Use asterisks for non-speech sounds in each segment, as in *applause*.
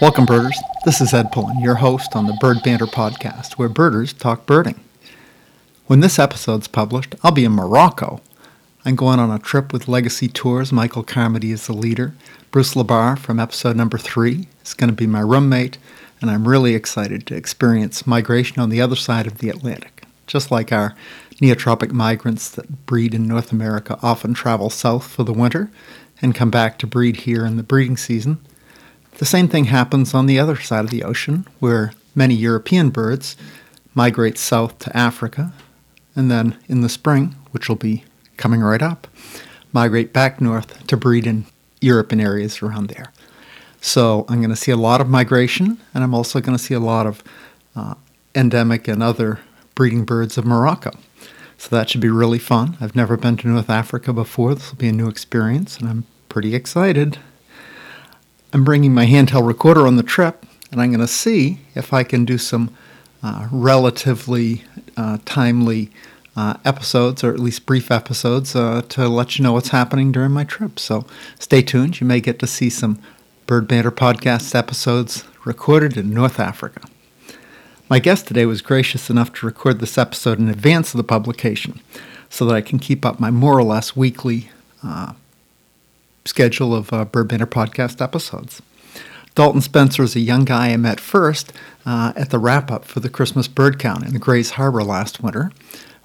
Welcome, birders. This is Ed Pullen, your host on the Bird Banter podcast, where birders talk birding. When this episode's published, I'll be in Morocco. I'm going on a trip with Legacy Tours. Michael Carmody is the leader. Bruce Labar from episode number three is going to be my roommate, and I'm really excited to experience migration on the other side of the Atlantic. Just like our neotropic migrants that breed in North America often travel south for the winter and come back to breed here in the breeding season. The same thing happens on the other side of the ocean, where many European birds migrate south to Africa, and then in the spring, which will be coming right up, migrate back north to breed in Europe and areas around there. So I'm going to see a lot of migration, and I'm also going to see a lot of uh, endemic and other breeding birds of Morocco. So that should be really fun. I've never been to North Africa before. This will be a new experience, and I'm pretty excited. I'm bringing my handheld recorder on the trip, and I'm going to see if I can do some uh, relatively uh, timely uh, episodes, or at least brief episodes, uh, to let you know what's happening during my trip. So stay tuned. You may get to see some Bird Banter podcast episodes recorded in North Africa. My guest today was gracious enough to record this episode in advance of the publication so that I can keep up my more or less weekly uh, schedule of uh, Bird Banter podcast episodes. Dalton Spencer is a young guy I met first uh, at the wrap up for the Christmas bird count in the Grays Harbor last winter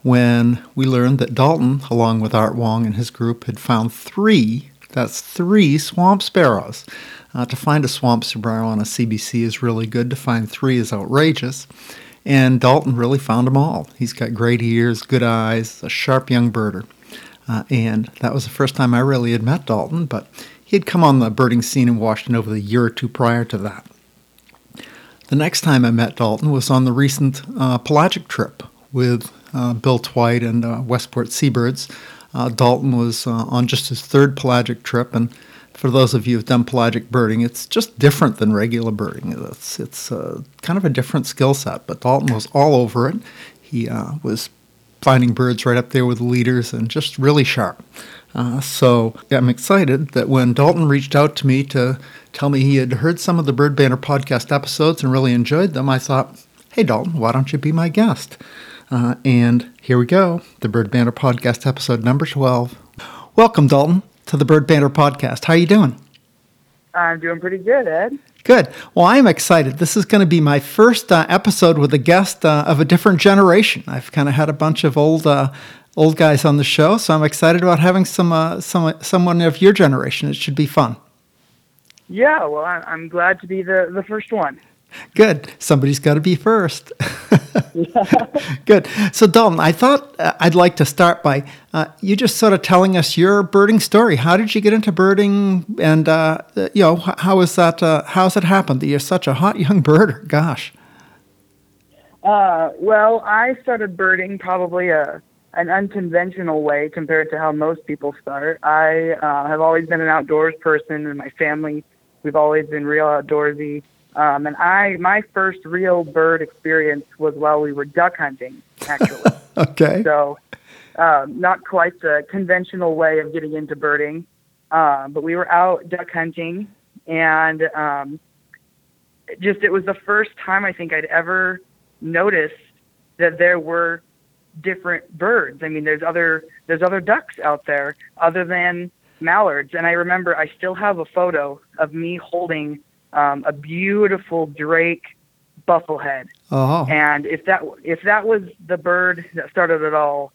when we learned that Dalton, along with Art Wong and his group, had found three that's three swamp sparrows. Uh, to find a swamp sparrow on a CBC is really good. To find three is outrageous. And Dalton really found them all. He's got great ears, good eyes, a sharp young birder. Uh, and that was the first time I really had met Dalton, but he had come on the birding scene in Washington over the year or two prior to that. The next time I met Dalton was on the recent uh, pelagic trip with uh, Bill Tweit and uh, Westport Seabirds. Uh, Dalton was uh, on just his third pelagic trip, and for those of you who've done pelagic birding, it's just different than regular birding. It's, it's kind of a different skill set, but Dalton was all over it. He was finding birds right up there with the leaders and just really sharp. Uh, so I'm excited that when Dalton reached out to me to tell me he had heard some of the Bird Banter podcast episodes and really enjoyed them, I thought, hey, Dalton, why don't you be my guest? Uh, and here we go the Bird Banter podcast episode number 12. Welcome, Dalton, to the Bird Banter podcast. How are you doing? I'm doing pretty good, Ed. Good. Well, I'm excited. This is going to be my first uh, episode with a guest uh, of a different generation. I've kind of had a bunch of old uh, old guys on the show, so I'm excited about having some uh, some someone of your generation. It should be fun. Yeah, well, I'm glad to be the the first one. Good. Somebody's got to be first. *laughs* Good. So, Dalton, I thought uh, I'd like to start by uh, you just sort of telling us your birding story. How did you get into birding, and uh, you know how is that? Uh, how's it happened that you're such a hot young birder? Gosh. Uh, well, I started birding probably a an unconventional way compared to how most people start. I uh, have always been an outdoors person, and my family we've always been real outdoorsy. Um, and I, my first real bird experience was while we were duck hunting, actually. *laughs* okay. So, um, not quite the conventional way of getting into birding, uh, but we were out duck hunting, and um, just it was the first time I think I'd ever noticed that there were different birds. I mean, there's other there's other ducks out there other than mallards, and I remember I still have a photo of me holding um, a beautiful drake bufflehead. Oh. And if that if that was the bird that started it all,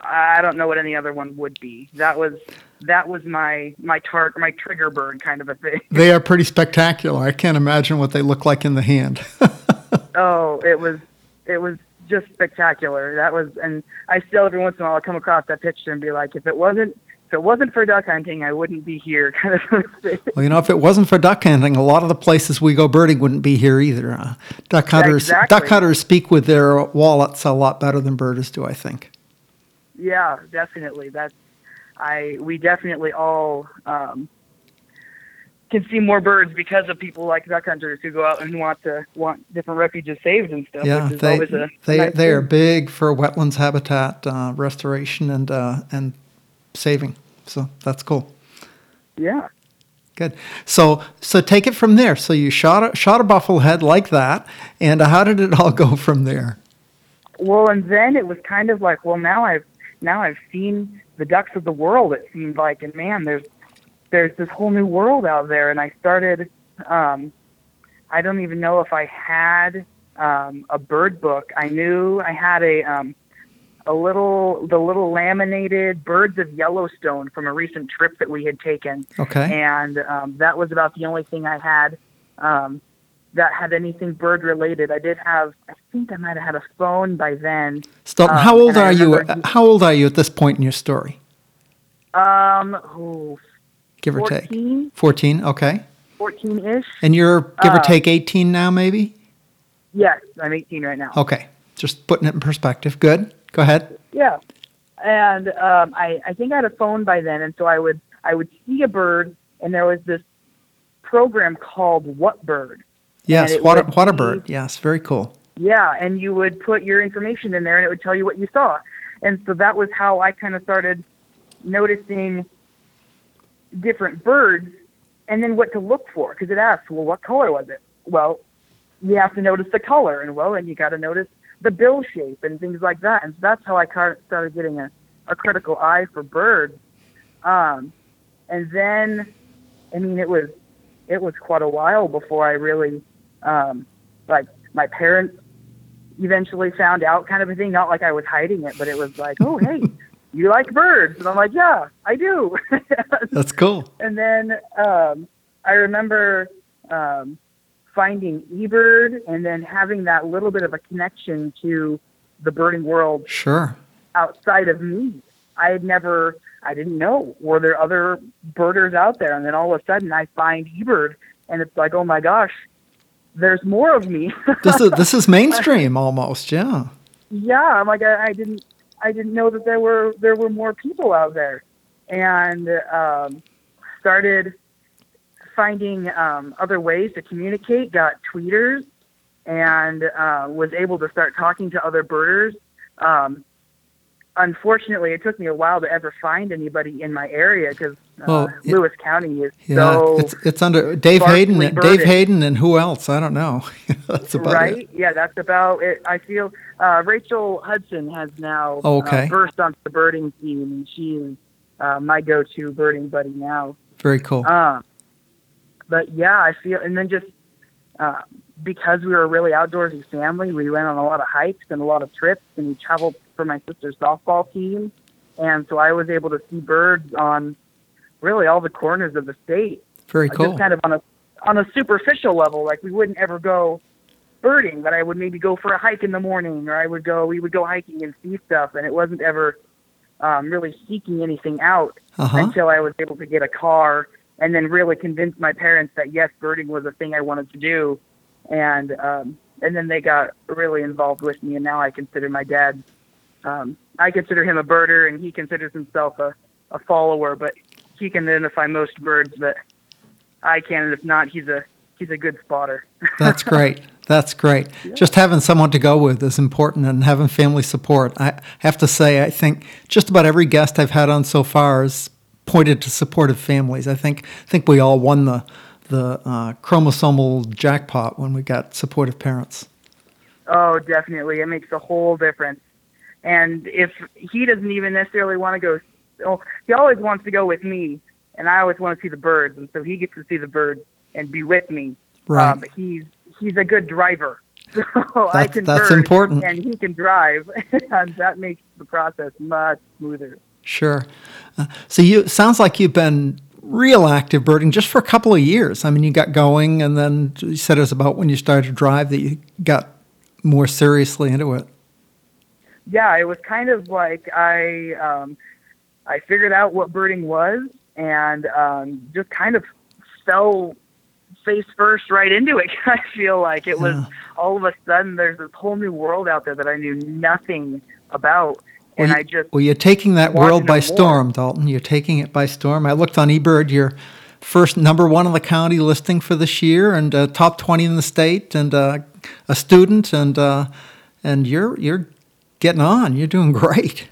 I don't know what any other one would be. That was that was my my target my trigger bird kind of a thing. *laughs* They are pretty spectacular. I can't imagine what they look like in the hand. *laughs* oh, it was it was just spectacular. That was and I still every once in a while I'll come across that picture and be like, if it wasn't it wasn't for duck hunting, I wouldn't be here. *laughs* Kind of well, you know, if it wasn't for duck hunting, a lot of the places we go birding wouldn't be here either. Uh, duck hunters, exactly. duck hunters speak with their wallets a lot better than birders do, I think. Yeah, definitely. That's I. We definitely all um, can see more birds because of people like duck hunters who go out and want to want different refuges saved and stuff. Yeah, they they nice they are big for wetlands habitat uh, restoration and uh, and saving. So that's cool. Yeah. Good. So so take it from there. So you shot a, shot a buffalo head like that, and how did it all *laughs* go from there? Well, and then it was kind of like, well, now I've now I've seen the ducks of the world. It seemed like, and man, there's there's this whole new world out there. And I started. Um, I don't even know if I had um, a bird book. I knew I had a um, a little the little laminated birds of Yellowstone from a recent trip that we had taken. Okay. And um, that was about the only thing I had um, that had anything bird related. I did have I think I might have had a phone by then. Stop. Um, how old are you? remember- How old are you at this point in your story? Um, oh, Give or take. 14, 14, okay. 14-ish. And you're give or Uh, take 18 now, maybe? Yes, I'm 18 right now. Okay. Just putting it in perspective. Good. Go ahead. Yeah, and um, I I think I had a phone by then, and so I would I would see a bird, and there was this program called What Bird. Yes, it what a, would what a be- bird. Yes, very cool. Yeah, and you would put your information in there, and it would tell you what you saw, and so that was how I kind of started noticing different birds, and then what to look for because it asks, well, what color was it? Well, you have to notice the color, and well, and you got to notice the bill shape and things like that, and so that's how I started getting a, a critical eye for birds. Um, and then, I mean, it was it was quite a while before I really um, like my parents eventually found out kind of a thing not like i was hiding it but it was like oh hey *laughs* you like birds and i'm like yeah i do *laughs* That's cool. and then um, i remember um, finding ebird and then having that little bit of a connection to the birding world Sure. outside of me i had never i didn't know were there other birders out there and then all of a sudden i find ebird and it's like oh my gosh there's more of me *laughs* This is this is mainstream almost. Yeah. yeah i'm like I, I didn't i didn't know that there were there were more people out there and um started finding um other ways to communicate got tweeters and uh was able to start talking to other birders um unfortunately it took me a while to ever find anybody in my area because uh, Well, it- lewis county is Yeah. so it's it's under Dave Hayden. Dave. Hayden and who else? I don't know. *laughs* That's about right? it. Yeah, that's about it. I feel uh, Rachel Hudson has now Oh, okay. uh, burst onto the birding scene, and she is uh, my go-to birding buddy now. Very cool. Uh, but yeah, I feel, and then just uh, because we were a really outdoorsy family, we went on a lot of hikes and a lot of trips, and we traveled for my sister's softball team, and so I was able to see birds on really all the corners of the state Very uh, cool. just kind of on a on a superficial level. Like we wouldn't ever go birding, but I would maybe go for a hike in the morning, or I would go we would go hiking and see stuff, and it wasn't ever um, really seeking anything out Uh-huh. until I was able to get a car and then really convinced my parents that yes, birding was a thing I wanted to do, and um, and then they got really involved with me, and now I consider my dad. Um, I consider him a birder, and he considers himself a, a follower, but he can identify most birds, but I can, and if not, he's a he's a good spotter. *laughs* That's great. That's great. Just having someone to go with is important and having family support. I have to say, I think just about every guest I've had on so far has pointed to supportive families. I think I think we all won the the uh, chromosomal jackpot when we got supportive parents. Oh, definitely. It makes a whole difference. And if he doesn't even necessarily want to go, oh, he always wants to go with me, and I always want to see the birds, and so he gets to see the birds and be with me. Right. But he's he's a good driver, *laughs* so I That's- can that's important. and he can drive, and *laughs* that makes the process much smoother. Sure. Uh, so you sounds like you've been real active birding just for a couple of years. I mean, you got going, and then you said it was about when you started to drive that you got more seriously into it. yeah, it was kind of like I um, I figured out what birding was and um, just kind of fell face first right into it. *laughs* I feel like it was Yeah. all of a sudden there's this whole new world out there that I knew nothing about, and well, I just well, you're taking that world by more. storm, Dalton. You're taking it by storm. I looked on eBird, your first number one in the county listing for this year, and uh, top twenty in the state, and uh, a student, and uh, and you're you're getting on. You're doing great.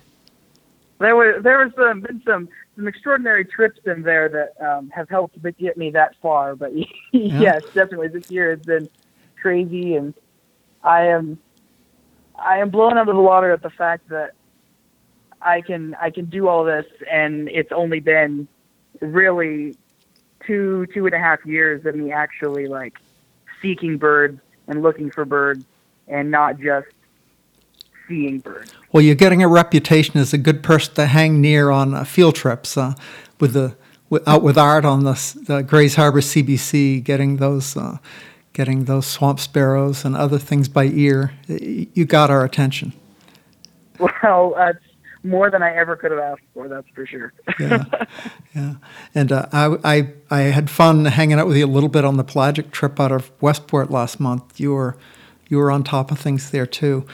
there was there was some been some some extraordinary trips in there that um, have helped get me that far. But *laughs* yes, definitely this year has been crazy, and I am I am blown out of the water at the fact that I can I can do all this, and it's only been really two two and a half years of me actually like seeking birds and looking for birds, and not just seeing birds. Well, you're getting a reputation as a good person to hang near on uh, field trips uh, with the with, out with Art on the, the Grays Harbor CBC, getting those uh, getting those swamp sparrows and other things by ear. You got our attention. Well, that's more than I ever could have asked for. That's for sure. yeah, *laughs* yeah. And uh, I, I, I had fun hanging out with you a little bit on the pelagic trip out of Westport last month. You were, you were on top of things there too.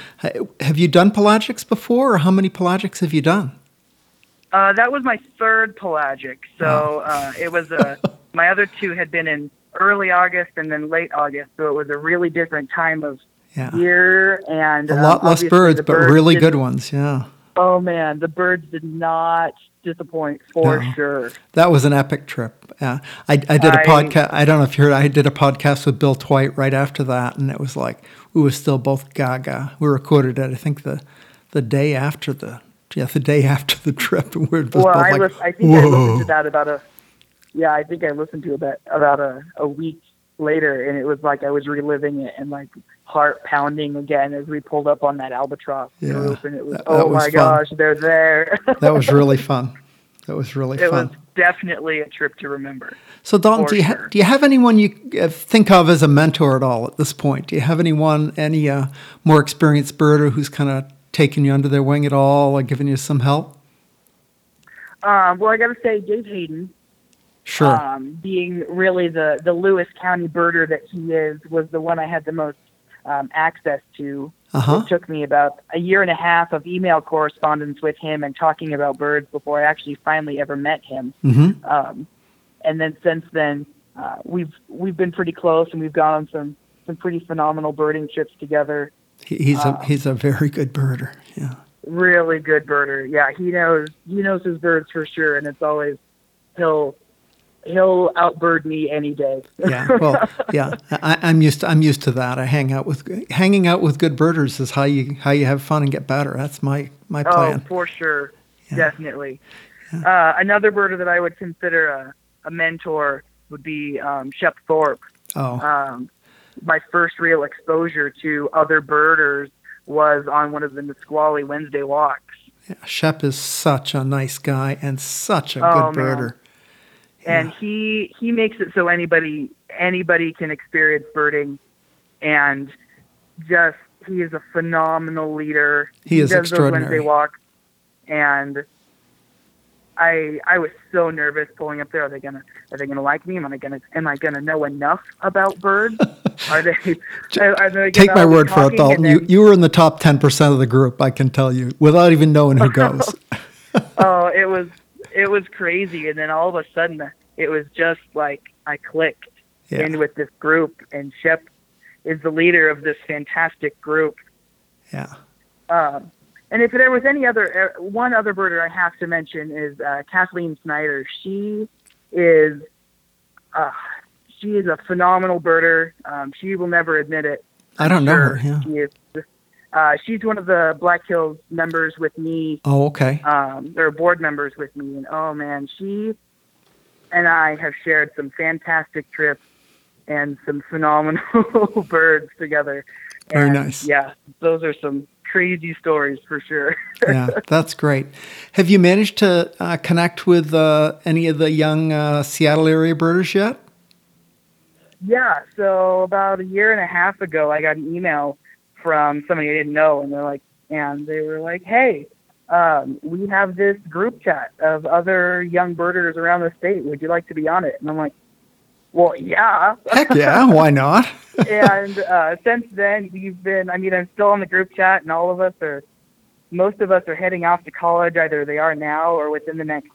Have you done pelagics before, or how many pelagics have you done? Uh, that was my third pelagic. So uh, it was uh, *laughs* my other two had been in early August and then late August. So it was a really different time of yeah. year and a lot um, less birds, but birds really good ones. Yeah. Oh man, the birds did not disappoint for No. sure. That was an epic trip. Yeah, I, I did a podcast. I don't know if you heard. I did a podcast with Bill Tweit right after that, and it was like we were still both gaga. We recorded it. I think the the day after the yeah the day after the trip, and *laughs* we were Well, I, like, lis- I think I listened to that about a yeah, I think I listened to it about a, a week later, and it was like I was reliving it and like heart pounding again as we pulled up on that albatross Yeah, group, and it was that- that oh was my fun. gosh, they're there. *laughs* that was really fun. That was really it fun. It was definitely a trip to remember. So, Don, do you, ha- sure. do you have anyone you uh, think of as a mentor at all at this point? Do you have anyone, any uh, more experienced birder who's kind of taken you under their wing at all or given you some help? Um, well, I got to say, Dave Hayden, Sure. um, being really the the Lewis County birder that he is, was the one I had the most um, access to. Uh huh. It took me about a year and a half of email correspondence with him and talking about birds before I actually finally ever met him. Mm-hmm. Um, and then since then, uh, we've we've been pretty close, and we've gone on some some pretty phenomenal birding trips together. He, he's Um, a he's a very good birder. Yeah. Really good birder. Yeah, he knows he knows his birds for sure, and it's always he'll he'll outbird me any day. Yeah. Well, yeah. I, I'm used to I'm used to that. I hang out with hanging out with good birders is how you how you have fun and get better. That's my my plan. Oh, plan. for sure, Yeah. definitely. Uh, another birder that I would consider a, a mentor would be um, Shep Thorp. Oh. Um, my first real exposure to other birders was on one of the Nisqually Wednesday walks, Yeah, Shep is such a nice guy and such a Oh, good man. birder. And he he makes it so anybody anybody can experience birding, and just he is a phenomenal leader. He is does extraordinary. Those Wednesday walks, and I I was so nervous pulling up there. Are they gonna Are they gonna like me? Am I gonna Am I gonna know enough about birds? *laughs* Are they? Are, are they Take my word for it, Dalton. and You you were in the top ten percent of the group. I can tell you without even knowing who *laughs* goes. oh, it was it was crazy, and then all of a sudden, it was just like I clicked Yeah. in with this group, and Shep is the leader of this fantastic group. Yeah. Um, and if there was any other uh, one other birder I have to mention is uh, Kathleen Snyder. She is uh, she is a phenomenal birder. Um, she will never admit it. I don't know her. Yeah. She is. Uh, she's one of the Black Hills members with me Oh, okay. um, they're board members with me, and oh man, she and I have shared some fantastic trips and some phenomenal *laughs* birds together. Very nice. Yeah, those are some crazy stories for sure. *laughs* yeah, that's great. Have you managed to uh, connect with uh, any of the young uh, Seattle area birders yet? yeah, so about a year and a half ago, I got an email from somebody I didn't know, and they're like, and they were like, hey. Um, we have this group chat of other young birders around the state. Would you like to be on it? And I'm like, well, yeah. Heck yeah, *laughs* why not? and uh, since then, we've been. I mean, I'm still on the group chat, and all of us are. Most of us are heading off to college. Either they are now or within the next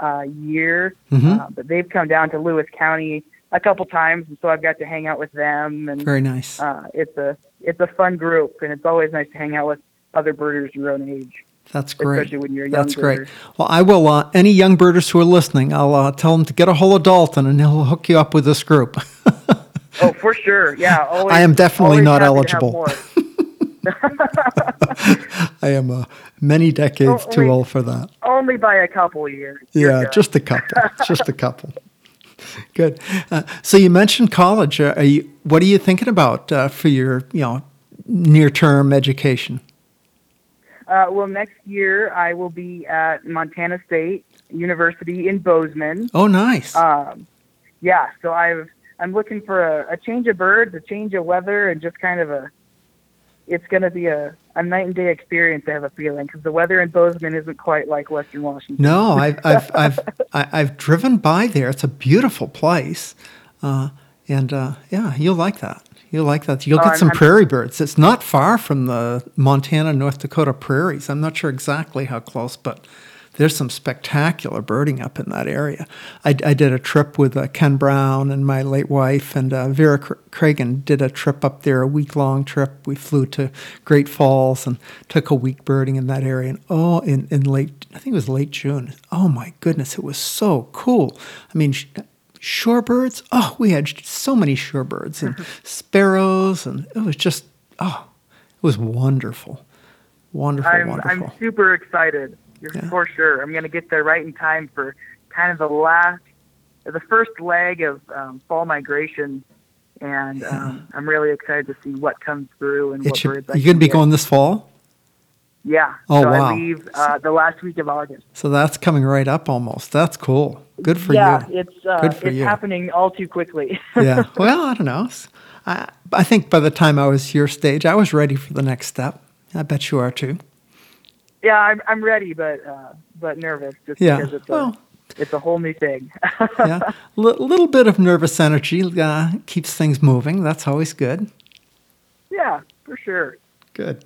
uh, year. Mhm. Uh, but they've come down to Lewis County a couple times, and so I've got to hang out with them. And Very nice. uh, it's a it's a fun group, and it's always nice to hang out with other birders your own age. That's great. Especially when you're young That's great. Well, I will. Uh, any young birders who are listening, I'll uh, tell them to get a hold of Dalton, and he'll hook you up with this group. *laughs* Oh, for sure. Yeah. Always, I am definitely not happy to have eligible. *laughs* I am uh, many decades Oh, too old for that. Only by a couple years. Yeah, just a couple. just a couple. *laughs* *laughs* Good. Uh, so you mentioned college. Uh, are you, what are you thinking about uh, for your, you know, near-term education? Uh, well, next year I will be at Montana State University in Bozeman. Oh, nice. Um, yeah, so I've I'm looking for a, a change of birds, a change of weather, and just kind of a. It's going to be a, a night and day experience. I have a feeling because the weather in Bozeman isn't quite like Western Washington. No, I've I've *laughs* I've I've driven by there. It's a beautiful place, uh, and uh, yeah, you'll like that. You'll like that. You'll Oh, get I'm- some I'm- prairie birds. It's not far from the Montana North Dakota prairies. I'm not sure exactly how close, but there's some spectacular birding up in that area. I, I did a trip with uh, Ken Brown and my late wife, and uh, Vera Cr- Cragen did a trip up there, a week long trip. We flew to Great Falls and took a week birding in that area. And oh, in, in late, I think it was late June. Oh my goodness, it was so cool. I mean, sh- shorebirds. Oh, we had so many shorebirds and *laughs* sparrows, and it was just oh, it was wonderful, wonderful, I'm wonderful. I'm super excited You're Yeah. for sure. I'm going to get there right in time for kind of the last, the first leg of um, fall migration, and um, I'm really excited to see what comes through and It what should, birds I you going to be going this fall? Yeah. Oh, so wow. I leave uh, the last week of August. So that's coming right up almost. That's cool. Good for yeah, you. Yeah, it's uh, Good for it's you. happening all too quickly. *laughs* yeah. Well, I don't know. I, I think by the time I was your stage, I was ready for the next step. I bet you are too. Yeah, I'm I'm ready, but uh, but nervous just Yeah. because it's Well, a it's a whole new thing. *laughs* yeah. A little bit of nervous energy uh, keeps things moving. That's always good. yeah, for sure. Good.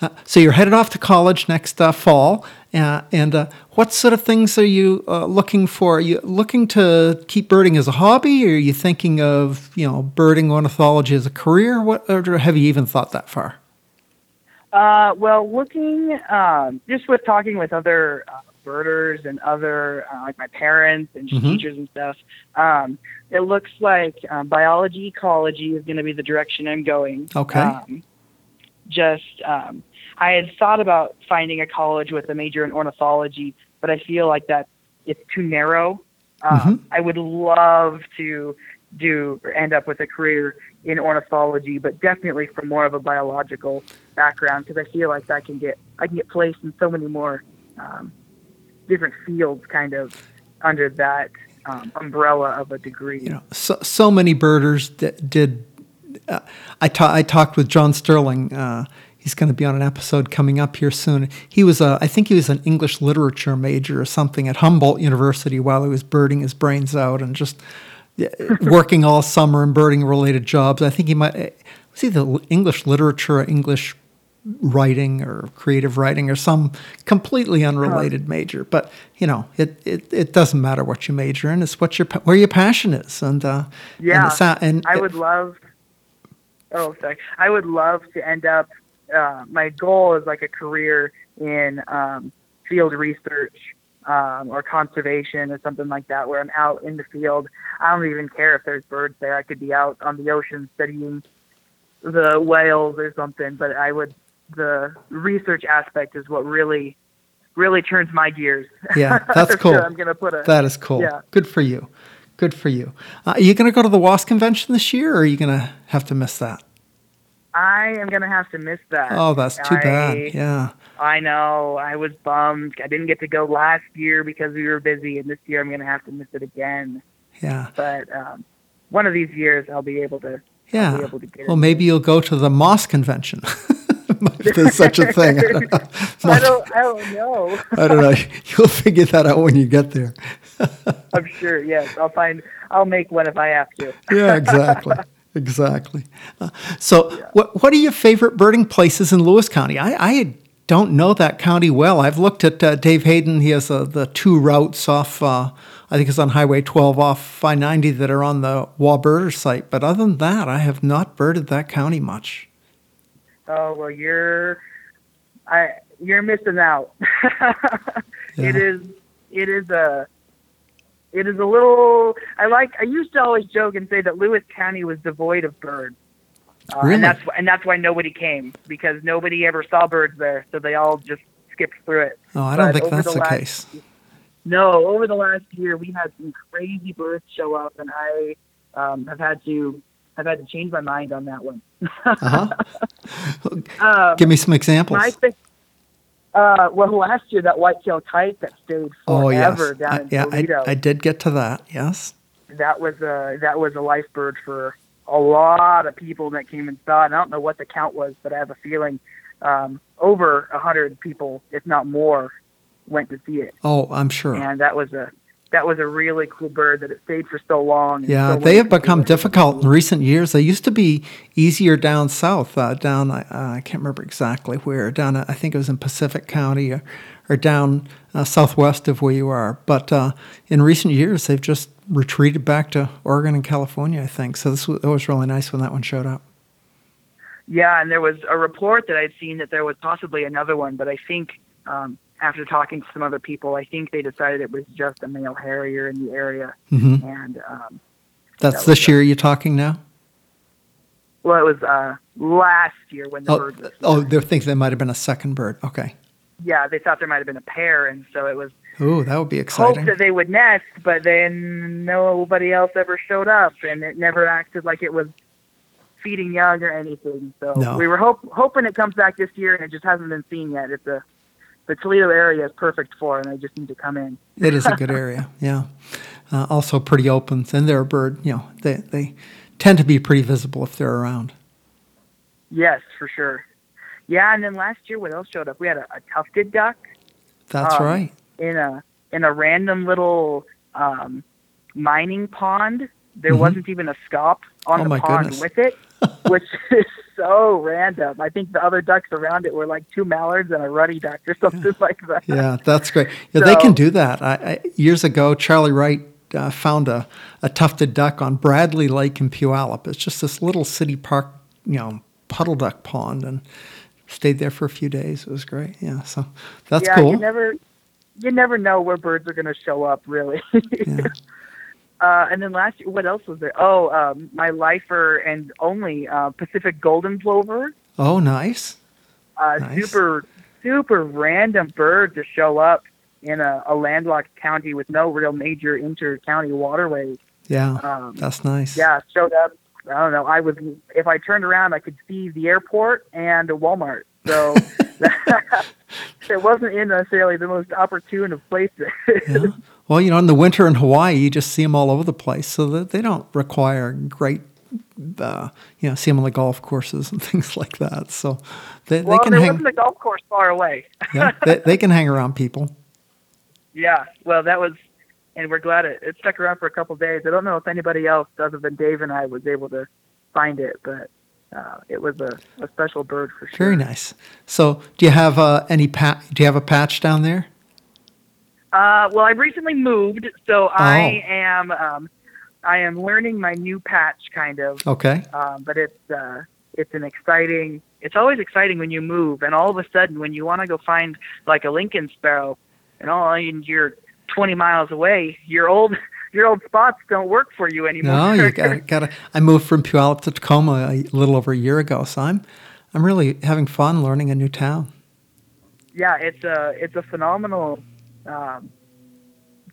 Uh, so you're headed off to college next uh, fall, uh, and uh, what sort of things are you uh, looking for? Are you looking to keep birding as a hobby, or are you thinking of you know birding ornithology as a career? What, or have you even thought that far? Uh, well, looking um, just with talking with other uh, birders and other uh, like my parents and Mhm. teachers and stuff, um, it looks like um, biology ecology is going to be the direction I'm going. Okay. Um, just um, I had thought about finding a college with a major in ornithology, but I feel like that it's too narrow. Um, Mhm. I would love to do or end up with a career in ornithology, but definitely from more of a biological background because I feel like that can get I can get placed in so many more um, different fields, kind of under that um, umbrella of a degree. you know, so, so many birders d- did. Uh, I, ta- I talked with John Sterling. Uh, he's going to be on an episode coming up here soon. He was, a, I think he was an English literature major or something at Humboldt University while he was birding his brains out and just working all summer in birding related jobs. I think he might, uh, was he the English literature or English writing or creative writing or some completely unrelated major. But you know, it, it, it doesn't matter what you major in; it's what your where your passion is. And uh, Yeah, and, and I would love. Oh, sorry. I would love to end up. Uh, my goal is like a career in um, field research um, or conservation or something like that, where I'm out in the field. I don't even care if there's birds there. I could be out on the ocean studying the whales or something. But I would. The research aspect is what really, really turns my gears. Yeah, *laughs* that's cool. I'm gonna put a. that is cool. Yeah. Good for you. Good for you. Uh, are you going to go to the WASP convention this year, or are you going to have to miss that? I am gonna have to miss that. Oh, that's too I- bad. Yeah. I know. I was bummed. I didn't get to go last year because we were busy, and this year I'm going to have to miss it again. Yeah. But um, one of these years I'll be able to. Yeah. be able to get well, maybe you'll go to the Moss convention. *laughs* if there's such a thing. *laughs* *laughs* I don't know. I don't. Know. I don't know. You'll figure that out when you get there. I'm sure. Yes, I'll find. I'll make one if I have to. yeah, exactly. Exactly. Uh, so, what what are your favorite birding places in Lewis County? I, I don't know that county well. I've looked at uh, Dave Hayden. He has uh, the two routes off, uh, I think it's on Highway 12 off I 90 that are on the Wabirder site. But other than that, I have not birded that county much. Oh well, you're. I you're missing out. *laughs* It Yeah. is it is a it is a little I like I used to always joke and say that Lewis County was devoid of birds. Uh, Really? And that's and that's why nobody came because nobody ever saw birds there, so they all just skipped through it. Oh, I don't But think that's the the last- case. No, over the last year we had some crazy birds show up, and I um, have had to have had to change my mind on that one. Uh-huh. *laughs* Um, Give me some examples. my thing, uh, well, last year that white-tailed kite that stayed oh, yes. forever down I, in yeah, Toledo. I, I did get to that. Yes. that was a that was a life bird for a lot of people that came and saw it. And I don't know what the count was, but I have a feeling um, over a hundred people, if not more, went to see it. Oh, I'm sure. And that was a that was a really cool bird that it stayed for so long. Yeah, so they have become difficult in recent years. They used to be easier down south, uh, down uh, I can't remember exactly where. Down uh, I think it was in Pacific County or, or down uh, southwest of where you are. But uh, in recent years, they've just retreated back to Oregon and California. I think so. This was, it was really nice when that one showed up. Yeah, and there was a report that I'd seen that there was possibly another one, but I think um, after talking to some other people, I think they decided it was just a male harrier in the area, hmm and um, That's was this year you're talking now. well, it was uh, last year when the Oh, bird was oh, they think there might have been a second bird. Okay. Yeah, they thought there might have been a pair, and so it was Oh, that would be hoped exciting. that they would nest, but then nobody else ever showed up, and it never acted like it was feeding young or anything. So No. we were hope, hoping it comes back this year, and it just hasn't been seen yet. It's a the Toledo area is perfect for, and I just need to come in. *laughs* It is a good *laughs* area, yeah. Uh, also pretty open, and they're a bird. You know, they they tend to be pretty visible if they're around. Yes, for sure. Yeah, and then last year, what else showed up? We had a, a tufted duck That's Um, right. in a in a random little um, mining pond. There Mhm. wasn't even a scaup on Oh, the pond goodness. with it, *laughs* which is so random. I think the other ducks around it were like two mallards and a ruddy duck or something like that. Yeah, that's great. Yeah, they can do that. I, I, years ago, Charlie Wright uh, found a, a tufted duck on Bradley Lake in Puyallup. It's just this little city park, you know, puddle duck pond, and stayed there for a few days. It was great. Yeah, so that's yeah, cool. you never you never know where birds are going to show up, really. *laughs* yeah. Uh, and then last year, what else was there? Oh, um, my lifer and only uh, Pacific golden plover. Oh, nice. uh, Nice. super super random bird to show up in a, a landlocked county with no real major inter county waterways. Yeah, Um, that's nice. yeah, showed up. I don't know. I was if I turned around, I could see the airport and a Walmart. So *laughs* it wasn't in necessarily the most opportune of places. Yeah. Well, you know, in the winter in Hawaii, you just see them all over the place, so that they don't require great, uh, you know, see them on the golf courses and *laughs* things like that. So they, well, they can there hang, wasn't a golf course far away. yeah, they, they can hang around people. *laughs* Yeah, well, that was, and we're glad it, it stuck around for a couple days. I don't know if anybody else, other than Dave and I, was able to find it, but uh, it was a, a special bird for sure. Very nice. So, do you have uh, any pat? Do you have a patch down there? Uh, well, I recently moved, so I Oh. am um, I am learning my new patch, kind of. Okay. Um, but it's uh, it's an exciting. It's always exciting when you move, and all of a sudden, when you want to go find like a Lincoln sparrow, and all and you're 20 miles away, your old *laughs* your old spots don't work for you anymore. No, you *laughs* got got. I moved from Puyallup to Tacoma a little over a year ago, so I'm I'm really having fun learning a new town. yeah, it's a it's a phenomenal um,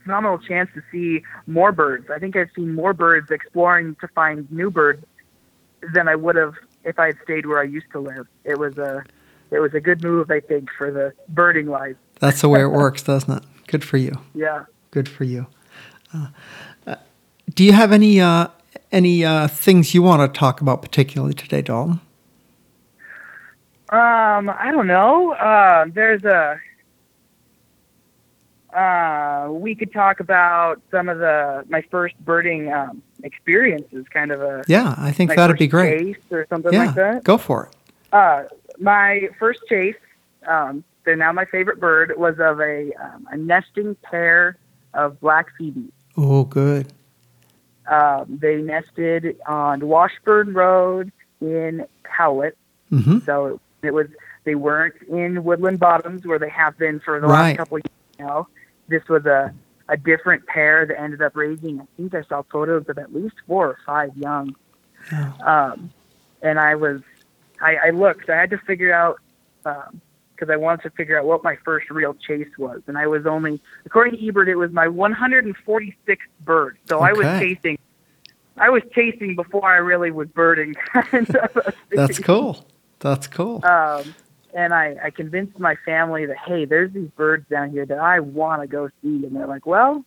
phenomenal chance to see more birds. I think I've seen more birds exploring to find new birds than I would have if I had stayed where I used to live. It was a it was a good move, I think, for the birding life. That's the way it works, doesn't it? Good for you. Yeah. Good for you. Uh, uh, do you have any uh, any uh, things you want to talk about particularly today, Dalton? Um, I don't know. Uh, there's a. Uh, we could talk about some of the my first birding um, experiences, kind of a Yeah, I think that'd be great. chase or something Yeah, like that. go for it. Uh, my first chase, um, they're now my favorite bird, was of a um, a nesting pair of black phoebes. Oh, good. Um, they nested on Washburn Road in Howlett. hmm So it was They weren't in woodland bottoms where they have been for the Right. last couple of years now. This was a a different pair that ended up raising. I think I saw photos of at least four or five young. Yeah. Um, and I was, I, I looked. I had to figure out because I wanted to figure out what my first real chase was, and I was only, according to eBird, it was my 146th bird. So I was chasing. I was chasing before I really was birding. *laughs* kind of That's cool. That's cool. Um, and I, I convinced my family that hey, there's these birds down here that I want to go see, and they're like, well,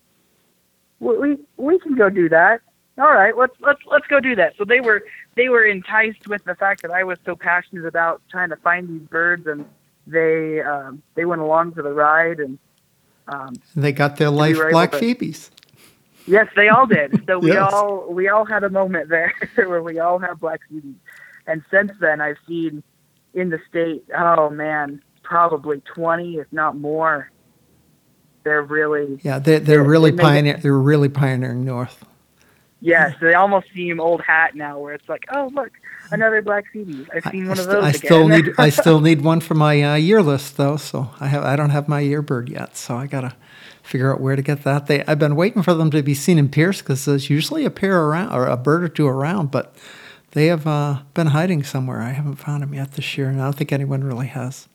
we we we can go do that. All right, let's let's let's go do that. So they were they were enticed with the fact that I was so passionate about trying to find these birds, and they um, they went along for the ride, and um, they got their life able black to- phoebes. Yes, they all did. So we Yes. all we all had a moment there *laughs* where we all have black beauties. And since then, I've seen in the state. Oh man, probably twenty, if not more. They're really Yeah, they they're Yeah, really they made it- pioneer. They're really pioneering north. Yes. They almost seem old hat now, where it's like, oh look, another black phoebe. I've seen I one of those I again. still need I *laughs* still need one for my uh, year list though. So I have I don't have my year bird yet. So I gotta figure out where to get that. They I've been waiting for them to be seen in Pierce because there's usually a pair around or a bird or two around, but they have uh, been hiding somewhere. I haven't found them yet this year, and I don't think anyone really has.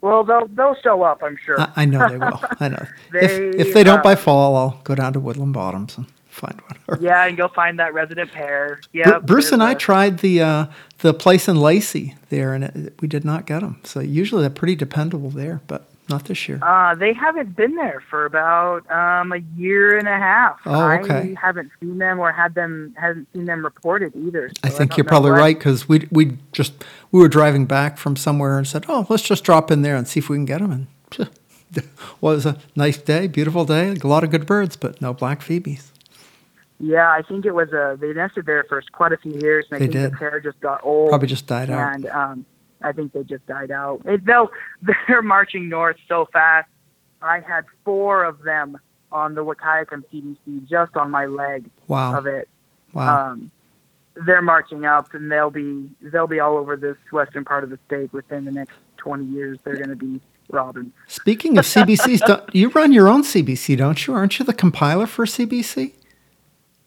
well, they'll they'll show up, I'm sure. I, I know they will. *laughs* I know. They, if if they don't uh, by fall, I'll go down to Woodland Bottoms and find one. yeah, and go find that resident pair. Yeah, Bruce and I tried the uh, the place in Lacey there, and it, we did not get them. So usually they're pretty dependable there, but not this year. Uh, they haven't been there for about um, a year and a half. Oh, okay. I haven't seen them or had them haven't seen them reported either. I think don't you're probably what- right because we we just we were driving back from somewhere and said, "Oh, let's just drop in there and see if we can get them." And well, *laughs* it was a nice day, beautiful day, a lot of good birds, but no black phoebes. Yeah, I think it was a. They nested there for quite a few years, and I They think did. the pair just got old. Probably just died out. and um, I think they just died out. It, they'll *laughs* they're marching north so fast. I had four of them on the Wahkiakum CBC just on my leg Wow, of it. wow. Um, they're marching up, and they'll be they'll be all over this western part of the state within the next 20 years. They're going to be robins. Speaking of CBCs, you run your own CBC, don't you? Aren't you the compiler for CBC?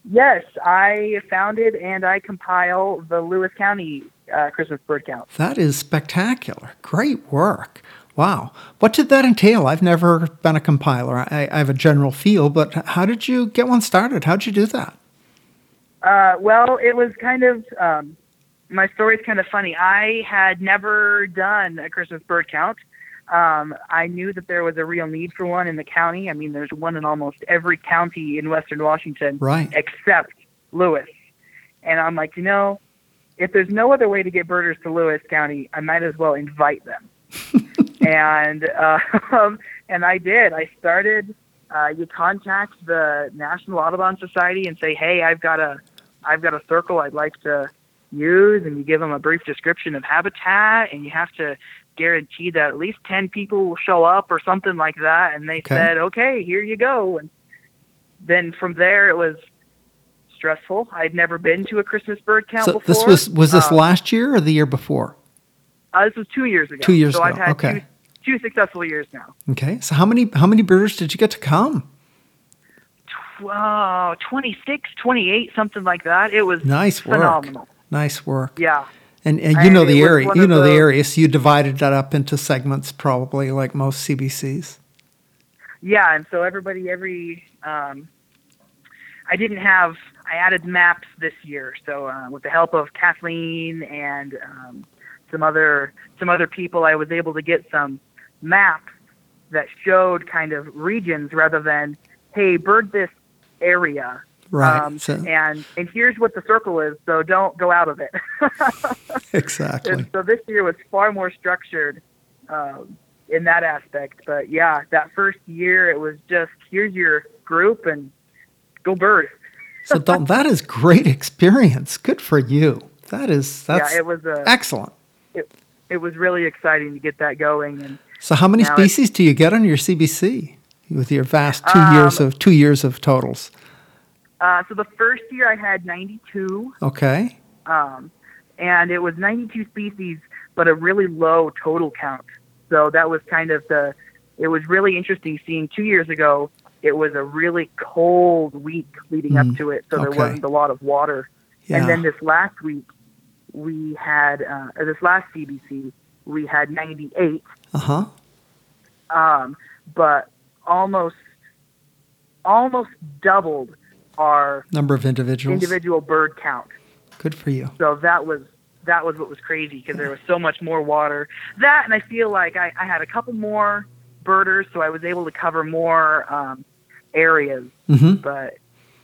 Yes, I founded and I compile the Lewis County uh, Christmas bird count. That is spectacular. Great work. Wow. What did that entail? I've never been a compiler. I, I have a general feel, but how did you get one started? How'd you do that? Uh, well, it was kind of um, my story's kind of funny. I had never done a Christmas bird count. Um, I knew that there was a real need for one in the county. I mean, there's one in almost every county in Western Washington Right. except Lewis. And I'm like, you know, if there's no other way to get birders to Lewis County, I might as well invite them. *laughs* and uh, um, and I did. I started. Uh, you contact the National Audubon Society and say, hey, I've got a, I've got a circle I'd like to use, and you give them a brief description of habitat, and you have to guarantee that at least ten people will show up or something like that. And they Okay. said, okay, here you go. And then from there, it was stressful. I'd never been to a Christmas bird count So before. this was was this Um, last year or the year before? uh, this was two years ago. Two years so I've ago, had okay. two, two successful years now. Okay. So how many how many birders did you get to come? Wow, uh, 26, 28, something like that. It was Nice work. phenomenal. Nice work. Yeah. And and you know the area. You know the those- area. So you divided that up into segments, probably like most CBCs. Yeah, and so everybody, every, um, I didn't have, I added maps this year. So uh, with the help of Kathleen and um, some other some other people, I was able to get some maps that showed kind of regions rather than, hey, bird this area. Right. Um, so, and and here's what the circle is, so don't go out of it. *laughs* *laughs* exactly. And so this year was far more structured um, in that aspect. But yeah, that first year it was just here's your group and go bird. So Dalton, *laughs* that is great experience. Good for you. That is that's yeah, it was a excellent. it was really exciting to get that going. And So how many species do you get on your CBC with your vast two Um, years of two years of totals? Uh, so the first year I had 92, Okay. um, and it was 92 species. but a really low total count. So that was kind of the. It was really interesting seeing two years ago. It was a really cold week leading Mm, up to it, so there okay. wasn't a lot of water. Yeah. And then this last week, we had uh, this last CBC, we had 98, uh huh. um, but almost almost doubled our Number of individuals. individual bird count. Good for you. So that was that was what was crazy because there was so much more water. That and I feel like I, I had a couple more birders, so I was able to cover more um, areas. hmm But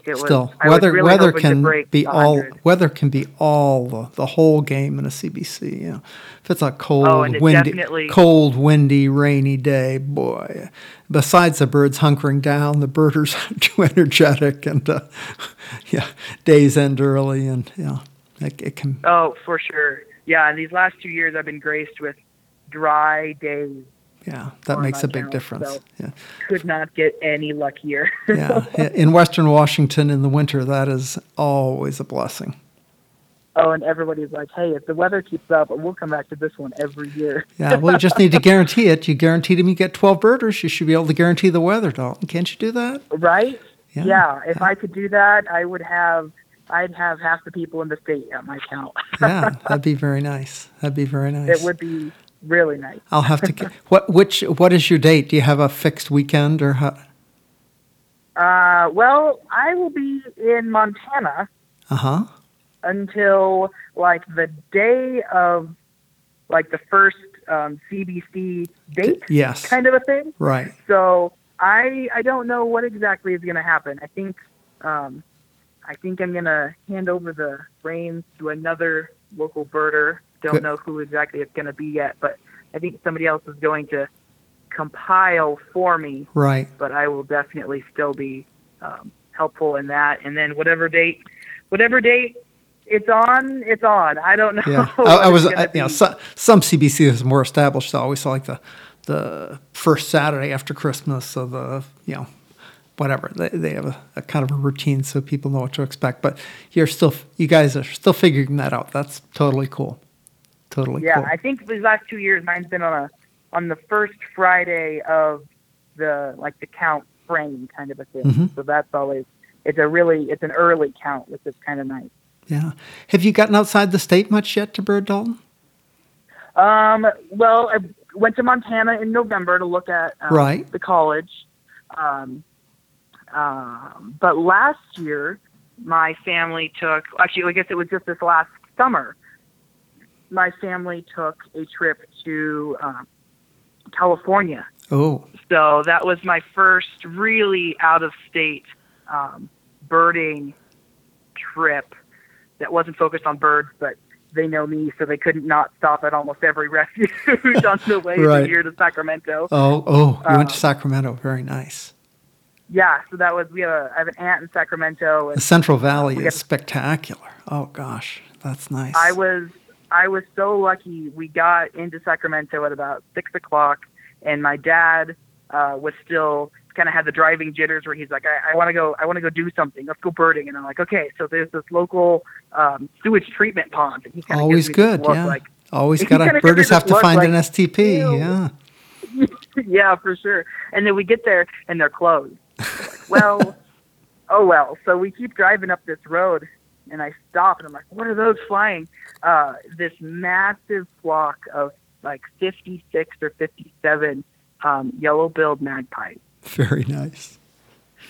it Still, was weather really weather can be all weather can be all the, the whole game in a CBC. You know, if it's a cold, Oh, it windy, cold, windy, rainy day, boy. Besides the birds hunkering down, the birders *laughs* are too energetic, and uh, *laughs* yeah, days end early, and yeah, it, it can. Oh, for sure. Yeah, and these last two years I've been graced with dry days. Yeah, that makes a big count, difference. so- Yeah, Could not get any luckier. yeah. *laughs* In Western Washington in the winter, that is always a blessing. oh, and everybody's like, "Hey, if the weather keeps up, we'll come back to this one every year." Yeah, well, you just need to guarantee it. You guaranteed him you get 12 birders. You should be able to guarantee the weather, Dalton. Can't you do that? Right? Yeah. Yeah. if I could do that, I would have. I'd have half the people in the state at my count. Yeah, *laughs* that'd be very nice. That'd be very nice. it would be really nice. I'll have to. get- What which what is your date? Do you have a fixed weekend or how? Uh, well, I will be in Montana Uh huh. until like the day of like the first um, CBC date, Yes. kind of a thing. Right. So I I don't know what exactly is going to happen. I think um, I think I'm going to hand over the reins to another local birder. Don't know who exactly it's going to be yet, but I think somebody else is going to compile for me. Right. But I will definitely still be um, helpful in that. And then whatever date, whatever date it's on, it's on. I don't *laughs* know. Yeah. I, I was. I, you know, be. some, some CBCs more established. I always saw like the the first Saturday after Christmas. So the you know whatever they, they have a, a kind of a routine so people know what to expect. But you're still you guys are still figuring that out. That's totally cool. Totally Yeah, cool. I think these last two years, mine's been on a on the first Friday of the like the count frame kind of a thing. Mhm. So that's always it's a really it's an early count, which is kind of nice. yeah. Have you gotten outside the state much yet to Bird Dalton? Um, well, I went to Montana in November to look at um, Right. the college. Um, um, but last year, my family took actually, I guess it was just this last summer. My family took a trip to um, California. Oh, So that was my first really out of state um, birding trip that wasn't focused on birds, but they know me, so they couldn't not stop at almost every *laughs* refuge on the way Right. here to Sacramento. oh, oh! You went to Um, Sacramento. Very nice. Yeah, so that was we have a I have an aunt in Sacramento, The Central Valley is spectacular. Oh gosh, that's nice. I was I was so lucky. We got into Sacramento at about six o'clock, and my dad uh, was still kind of had the driving jitters where he's like, I, I want to go, I want to go do something. Let's go birding. And I'm like, okay. So there's this local um, sewage treatment pond, and he Always gives me this good. Yeah. like, Always *laughs* got to. kinda gives me Birders have to find like, an STP. "Ew." Yeah. *laughs* yeah, for sure. And then we get there and they're closed. Like, well, *laughs* oh well. So we keep driving up this road and I stop and I'm like, what are those flying? Uh, this massive flock of like 56 or 57 um, yellow-billed magpies. Very nice.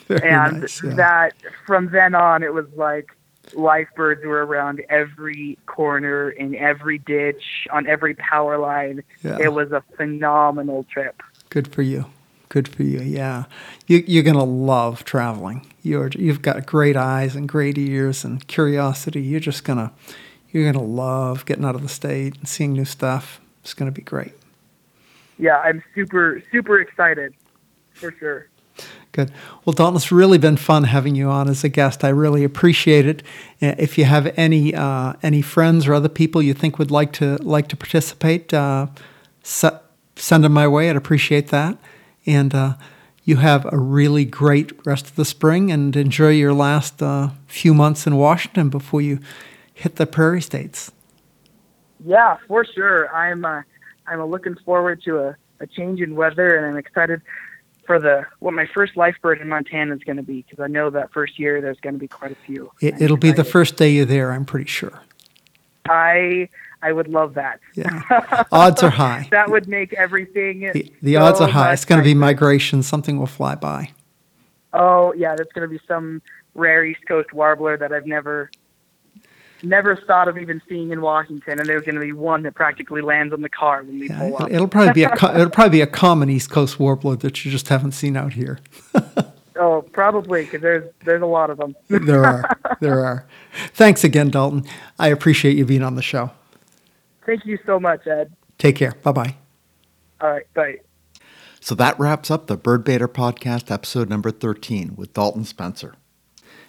Very And nice. Yeah. that from then on, it was like life birds were around every corner, in every ditch, on every power line. Yeah. It was a phenomenal trip. Good for you. Good for you. Yeah, you, you're gonna love traveling. You're you've got great eyes and great ears and curiosity. You're just gonna you're gonna love getting out of the state and seeing new stuff. It's gonna be great. yeah, I'm super super excited for sure. Good. Well, Dalton, it's really been fun having you on as a guest. I really appreciate it. Uh, If you have any uh, any friends or other people you think would like to like to participate, uh, se- send them my way. I'd appreciate that. And uh, you have a really great rest of the spring and enjoy your last uh, few months in Washington before you hit the prairie states. Yeah, for sure. I'm uh, I'm looking forward to a, a change in weather, and I'm excited for the what my first life bird in Montana is going to be because I know that first year there's going to be quite a few. It, it'll be the first day you're there, I'm pretty sure. I I would love that. Yeah. *laughs* Odds are high. that would make everything. The, the so odds are high. It's going to be migration. Something will fly by. Oh yeah, that's going to be some rare East Coast warbler that I've never never thought of even seeing in Washington, and there's going to be one that practically lands on the car when we Yeah, pull up. it'll probably be a co- *laughs* it'll probably be a common East Coast warbler that you just haven't seen out here. *laughs* Oh, probably because there's there's a lot of them. There are. There are. Thanks again, Dalton. I appreciate you being on the show. Thank you so much, Ed. Take care. Bye bye. All right, bye. So that wraps up the Bird Baiter podcast, episode number 13 with Dalton Spencer.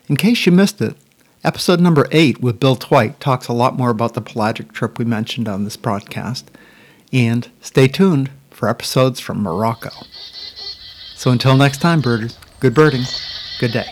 In case you missed it, episode number 8 with Bill Tweit talks a lot more about the pelagic trip we mentioned on this broadcast. And stay tuned for episodes from Morocco. So until next time, birders, good birding, good day.